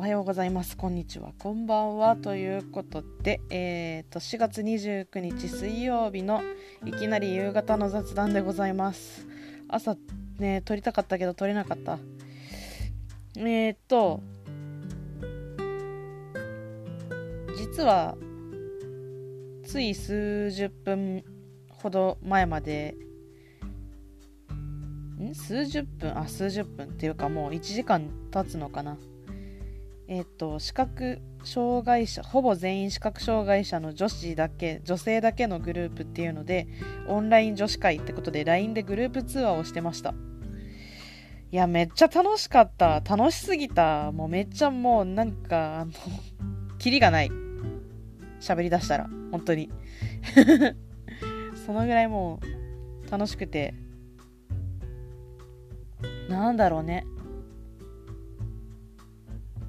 おはようございます。こんにちは。こんばんは。ということで、えーと、4月29日水曜日のいきなり夕方の雑談でございます。朝ね、撮りたかったけど撮れなかった。えーと、実は、つい数十分ほど前まで、ん？数十分？あ、数十分っていうかもう1時間経つのかな。えっ、と視覚障害者ほぼ全員視覚障害者の女子だけ女性だけのグループっていうのでオンライン女子会ってことで LINE でグループ通話をしてました。いやめっちゃ楽しかった。楽しすぎた。もうめっちゃもうなんかあのキリがない。喋りだしたら本当に。そのぐらいもう楽しくて。なんだろうね。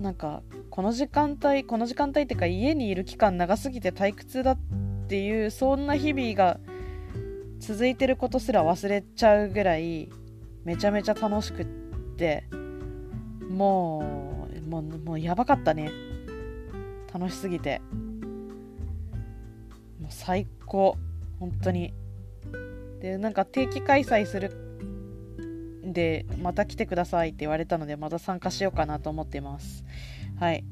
なんかこの時間帯この時間帯っていうか家にいる期間長すぎて退屈だっていうそんな日々が続いてることすら忘れちゃうぐらいめちゃめちゃ楽しくって。もうもうもうやばかったね。楽しすぎて。もう最高。本当に。でなんか定期開催するでまた来てくださいって言われたのでまた参加しようかなと思ってます。はい。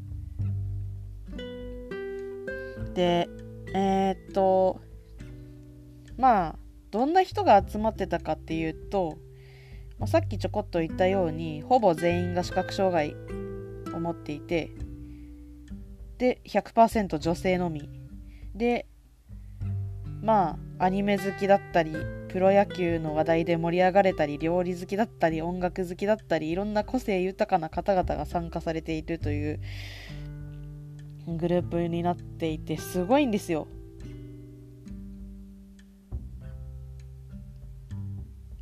でえー、っとまあどんな人が集まってたかっていうと、まあ、さっきちょこっと言ったようにほぼ全員が視覚障害を持っていてで100%女性のみ。でまあアニメ好きだったりプロ野球の話題で盛り上がれたり料理好きだったり音楽好きだったりいろんな個性豊かな方々が参加されているというグループになっていてすごいんですよ。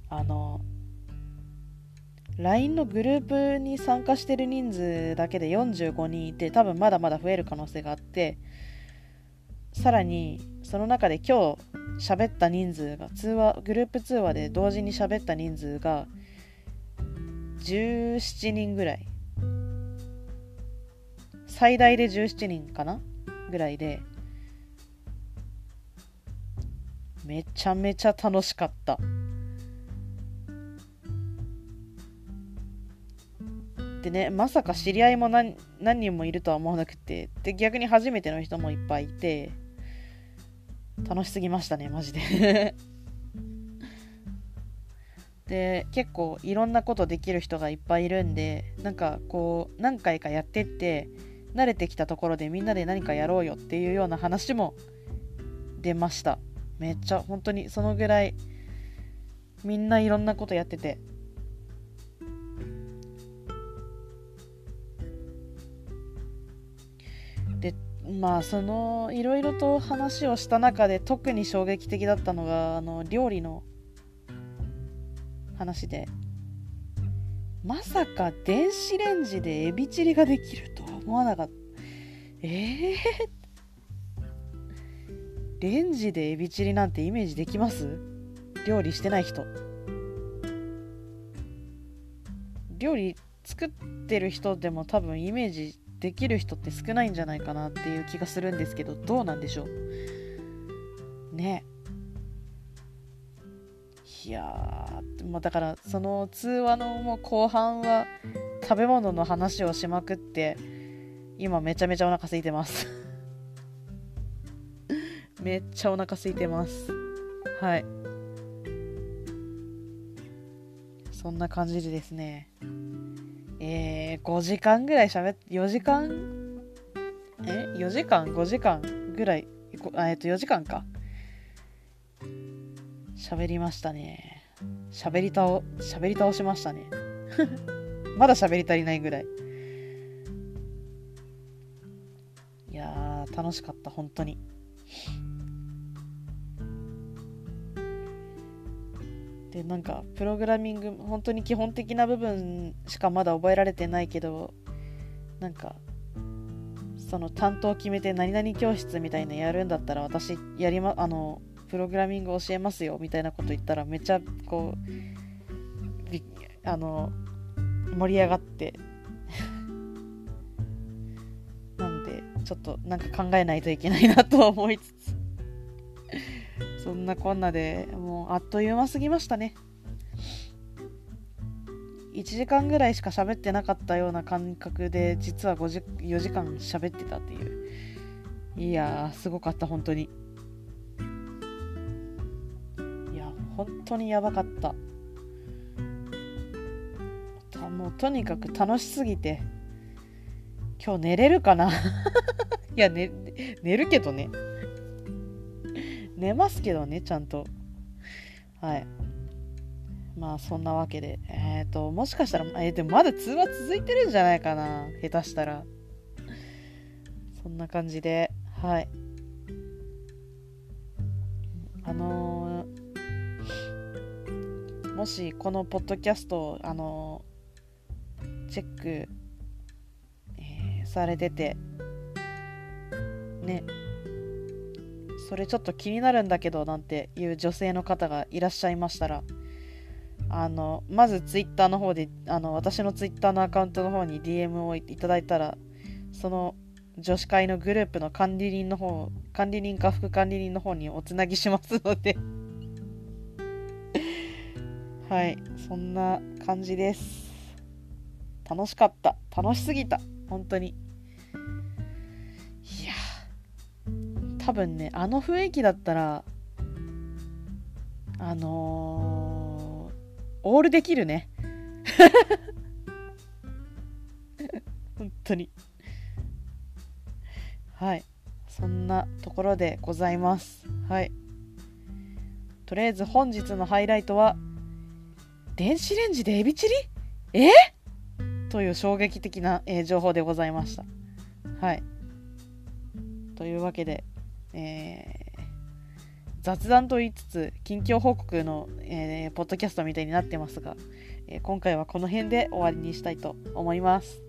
あの LINE のグループに参加してる人数だけで45人いて多分まだまだ増える可能性があってさらにその中で今日喋った人数が通話グループ通話で同時に喋った人数が17人ぐらい。最大で17人かなぐらいでめちゃめちゃ楽しかった。でねまさか知り合いも何何人もいるとは思わなくてで逆に初めての人もいっぱいいて楽しすぎましたねマジで。で結構いろんなことできる人がいっぱいいるんでなんかこう何回かやってって慣れてきたところでみんなで何かやろうよっていうような話も出ました。めっちゃ本当にそのぐらいみんないろんなことやってて。まあそのいろいろと話をした中で特に衝撃的だったのがあの料理の話で。まさか電子レンジでエビチリができるとは思わなかった。ええー、レンジでエビチリなんてイメージできます？料理してない人。料理作ってる人でも多分イメージできる人って少ないんじゃないかなっていう気がするんですけどどうなんでしょう？ね。いやまあ、だからその通話のもう後半は食べ物の話をしまくって今めちゃめちゃお腹空いてます。めっちゃお腹空いてます。はい。そんな感じでですね。えー、5時間ぐらい喋って、4時間？え ?4 時間 ?5 時間ぐらい、あえっと、4時間か？喋りましたね。喋り倒、喋り倒しましたね。まだ喋り足りないぐらい。いやー、楽しかった、本当に。でなんかプログラミング本当に基本的な部分しかまだ覚えられてないけどなんかその担当決めて何々教室みたいなやるんだったら私やりまあのプログラミング教えますよみたいなこと言ったらめっちゃこうあの盛り上がって。なんでちょっとなんか考えないといけないなと思いつつ。そんなこんなでもうあっという間すぎましたね。1時間ぐらいしか喋ってなかったような感覚で実は5時4時間喋ってたっていう。いやすごかった本当に。いや本当にやばかった。もうとにかく楽しすぎて。今日寝れるかな？いや、ね、寝るけどね。寝ますけどねちゃんとはいまあそんなわけで、えっ、ー、と、もしかしたら、えー、でもまだ通話続いてるんじゃないかな。下手したら。そんな感じで、はい。あのー、もしこのポッドキャスト、あのー、チェック、えー、されてて、ね、それちょっと気になるんだけどなんていう女性の方がいらっしゃいましたら、あのまずツイッターの方であの私のツイッターのアカウントの方に DM をいただいたらその女子会のグループの管理人の方管理人か副管理人の方におつなぎしますので。はいそんな感じです。楽しかった。楽しすぎた。本当に。多分ねあの雰囲気だったらあのーオールできるね。本当に。はい。そんなところでございます。はい。とりあえず本日のハイライトは電子レンジでエビチリ？え？という衝撃的な、えー、情報でございました。はい。というわけで、えー雑談と言いつつ近況報告の、えー、ポッドキャストみたいになってますが、えー、今回はこの辺で終わりにしたいと思います。